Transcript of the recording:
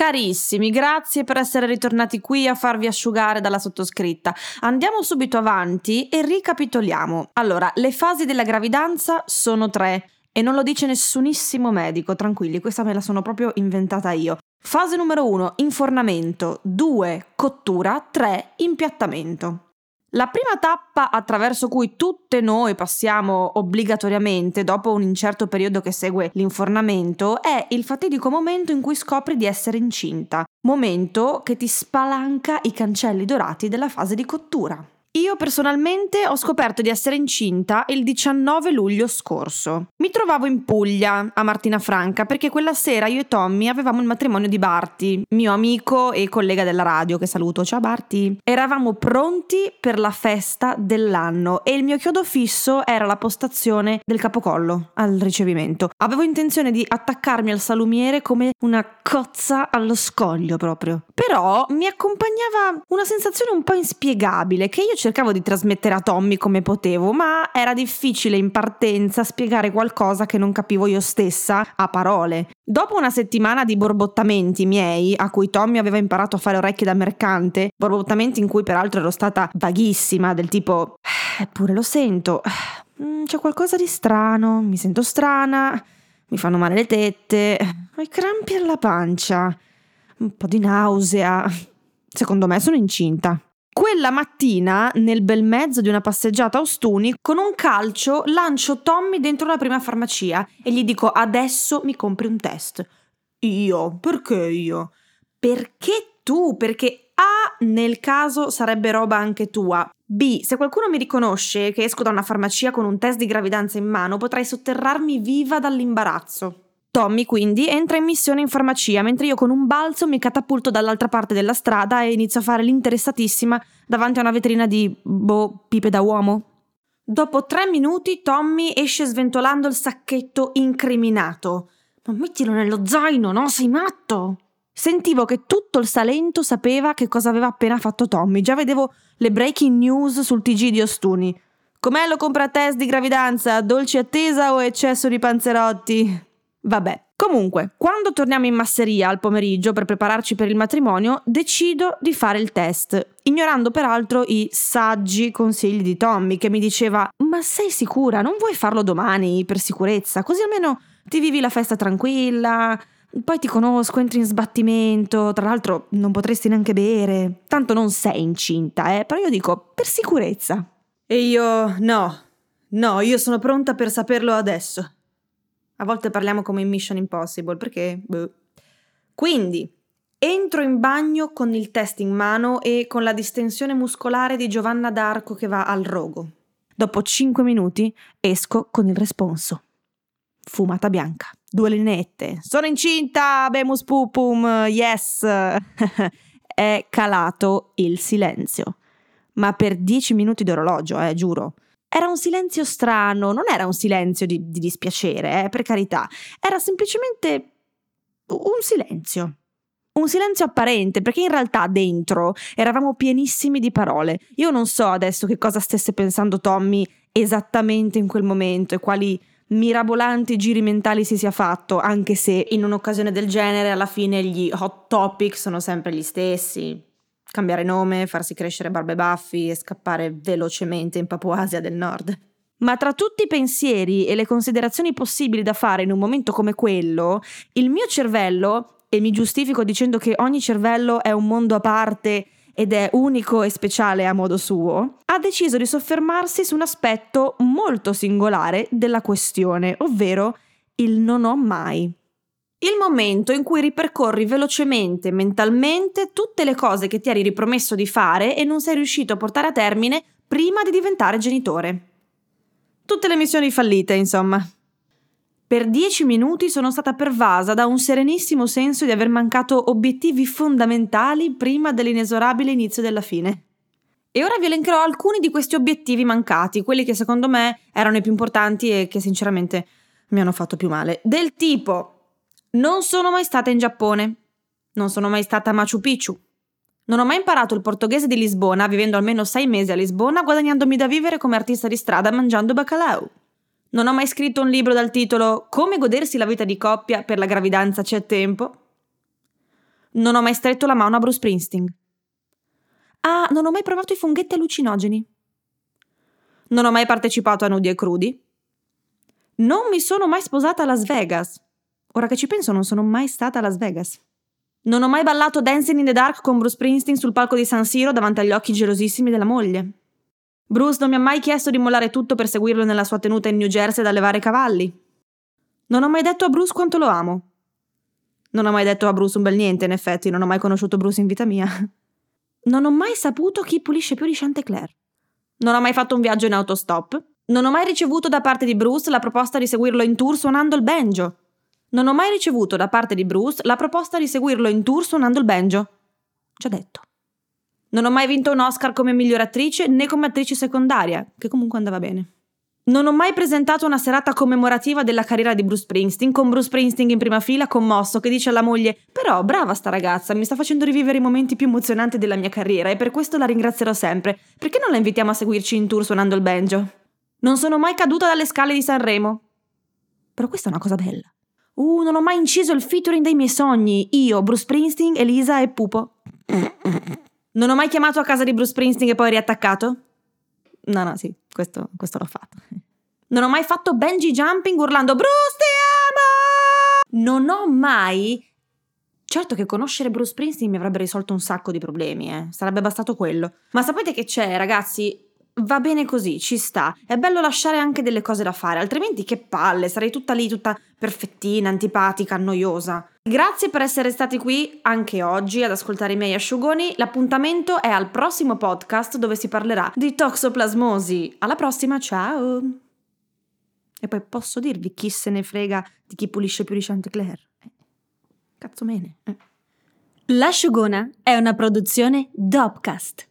Carissimi, grazie per essere ritornati qui a farvi asciugare dalla sottoscritta. Andiamo subito avanti e ricapitoliamo. Allora, le fasi della gravidanza sono tre e non lo dice nessunissimo medico, tranquilli, questa me la sono proprio inventata io. Fase numero 1, infornamento, 2, cottura, 3, impiattamento. La prima tappa attraverso cui tutte noi passiamo obbligatoriamente dopo un incerto periodo che segue l'infornamento è il fatidico momento in cui scopri di essere incinta, momento che ti spalanca i cancelli dorati della fase di cottura. Io personalmente ho scoperto di essere incinta il 19 luglio scorso. Mi trovavo in Puglia, a Martina Franca, perché quella sera io e Tommy avevamo il matrimonio di Barti, mio amico e collega della radio, che saluto. Ciao Barti. Eravamo pronti per la festa dell'anno e il mio chiodo fisso era la postazione del capocollo al ricevimento. Avevo intenzione di attaccarmi al salumiere come una cozza allo scoglio proprio. Però mi accompagnava una sensazione un po' inspiegabile che io cercavo di trasmettere a Tommy come potevo, ma era difficile in partenza spiegare qualcosa che non capivo io stessa a parole. Dopo una settimana di borbottamenti miei, a cui Tommy aveva imparato a fare orecchie da mercante, borbottamenti in cui peraltro ero stata vaghissima, del tipo, eh, eppure lo sento, mm, c'è qualcosa di strano, mi sento strana, mi fanno male le tette, ho i crampi alla pancia, un po' di nausea. Secondo me sono incinta. Quella mattina, nel bel mezzo di una passeggiata a Ostuni, con un calcio lancio Tommy dentro la prima farmacia e gli dico adesso mi compri un test. Io? Perché io? Perché tu? Perché A, nel caso sarebbe roba anche tua. B, se qualcuno mi riconosce che esco da una farmacia con un test di gravidanza in mano, potrai sotterrarmi viva dall'imbarazzo. Tommy quindi entra in missione in farmacia mentre io con un balzo mi catapulto dall'altra parte della strada e inizio a fare l'interessatissima davanti a una vetrina di, boh, pipe da uomo. Dopo tre minuti Tommy esce sventolando il sacchetto incriminato. Ma mettilo nello zaino, no? Sei matto! Sentivo che tutto il Salento sapeva che cosa aveva appena fatto Tommy. Già vedevo le breaking news sul TG di Ostuni. Com'è lo compra test di gravidanza? Dolce attesa o eccesso di panzerotti? Vabbè, comunque, quando torniamo in masseria al pomeriggio per prepararci per il matrimonio, decido di fare il test, ignorando peraltro i saggi consigli di Tommy che mi diceva "Ma sei sicura? Non vuoi farlo domani per sicurezza? Così almeno ti vivi la festa tranquilla, poi ti conosco, entri in sbattimento, tra l'altro non potresti neanche bere. Tanto non sei incinta, eh, però io dico per sicurezza. E io no. No, io sono pronta per saperlo adesso. A volte parliamo come in Mission Impossible, perché... Boh. Quindi, entro in bagno con il test in mano e con la distensione muscolare di Giovanna d'Arco che va al rogo. Dopo 5 minuti esco con il responso. Fumata bianca, due linette. Sono incinta, bemus pupum, yes! È calato il silenzio. Ma per 10 minuti d'orologio, eh, giuro. Era un silenzio strano, non era un silenzio di, di dispiacere, eh, per carità, era semplicemente un silenzio. Un silenzio apparente, perché in realtà dentro eravamo pienissimi di parole. Io non so adesso che cosa stesse pensando Tommy esattamente in quel momento e quali mirabolanti giri mentali si sia fatto, anche se in un'occasione del genere alla fine gli hot topic sono sempre gli stessi cambiare nome, farsi crescere barbe baffi e scappare velocemente in Papuasia del Nord. Ma tra tutti i pensieri e le considerazioni possibili da fare in un momento come quello, il mio cervello, e mi giustifico dicendo che ogni cervello è un mondo a parte ed è unico e speciale a modo suo, ha deciso di soffermarsi su un aspetto molto singolare della questione, ovvero il non ho mai. Il momento in cui ripercorri velocemente, mentalmente, tutte le cose che ti eri ripromesso di fare e non sei riuscito a portare a termine prima di diventare genitore. Tutte le missioni fallite, insomma. Per dieci minuti sono stata pervasa da un serenissimo senso di aver mancato obiettivi fondamentali prima dell'inesorabile inizio della fine. E ora vi elencherò alcuni di questi obiettivi mancati, quelli che secondo me erano i più importanti e che sinceramente mi hanno fatto più male. Del tipo non sono mai stata in Giappone. Non sono mai stata a Machu Picchu. Non ho mai imparato il portoghese di Lisbona, vivendo almeno sei mesi a Lisbona, guadagnandomi da vivere come artista di strada mangiando bacalao. Non ho mai scritto un libro dal titolo Come godersi la vita di coppia per la gravidanza c'è tempo. Non ho mai stretto la mano a Bruce Springsteen. Ah, non ho mai provato i funghetti allucinogeni. Non ho mai partecipato a nudi e crudi. Non mi sono mai sposata a Las Vegas. Ora che ci penso, non sono mai stata a Las Vegas. Non ho mai ballato Dancing in the Dark con Bruce Springsteen sul palco di San Siro davanti agli occhi gelosissimi della moglie. Bruce non mi ha mai chiesto di mollare tutto per seguirlo nella sua tenuta in New Jersey ad allevare cavalli. Non ho mai detto a Bruce quanto lo amo. Non ho mai detto a Bruce un bel niente, in effetti, non ho mai conosciuto Bruce in vita mia. Non ho mai saputo chi pulisce più di Chantecler. Non ho mai fatto un viaggio in autostop. Non ho mai ricevuto da parte di Bruce la proposta di seguirlo in tour suonando il banjo. Non ho mai ricevuto da parte di Bruce la proposta di seguirlo in tour suonando il banjo. Già detto. Non ho mai vinto un Oscar come miglior attrice né come attrice secondaria, che comunque andava bene. Non ho mai presentato una serata commemorativa della carriera di Bruce Springsteen, con Bruce Springsteen in prima fila, commosso, che dice alla moglie: Però, brava sta ragazza, mi sta facendo rivivere i momenti più emozionanti della mia carriera e per questo la ringrazierò sempre. Perché non la invitiamo a seguirci in tour suonando il banjo? Non sono mai caduta dalle scale di Sanremo. Però questa è una cosa bella. Uh, non ho mai inciso il featuring dei miei sogni. Io, Bruce Springsteen, Elisa e Pupo. Non ho mai chiamato a casa di Bruce Springsteen e poi riattaccato? No, no, sì, questo, questo l'ho fatto. Non ho mai fatto bungee jumping urlando Bruce ti amo! Non ho mai... Certo che conoscere Bruce Springsteen mi avrebbe risolto un sacco di problemi, eh. Sarebbe bastato quello. Ma sapete che c'è, ragazzi? Va bene così, ci sta. È bello lasciare anche delle cose da fare, altrimenti che palle, sarei tutta lì, tutta perfettina, antipatica, noiosa. Grazie per essere stati qui anche oggi ad ascoltare i miei asciugoni. L'appuntamento è al prossimo podcast dove si parlerà di toxoplasmosi. Alla prossima, ciao! E poi posso dirvi chi se ne frega di chi pulisce più di Chantecler? Eh, cazzo bene. Eh. L'asciugona è una produzione Dopcast.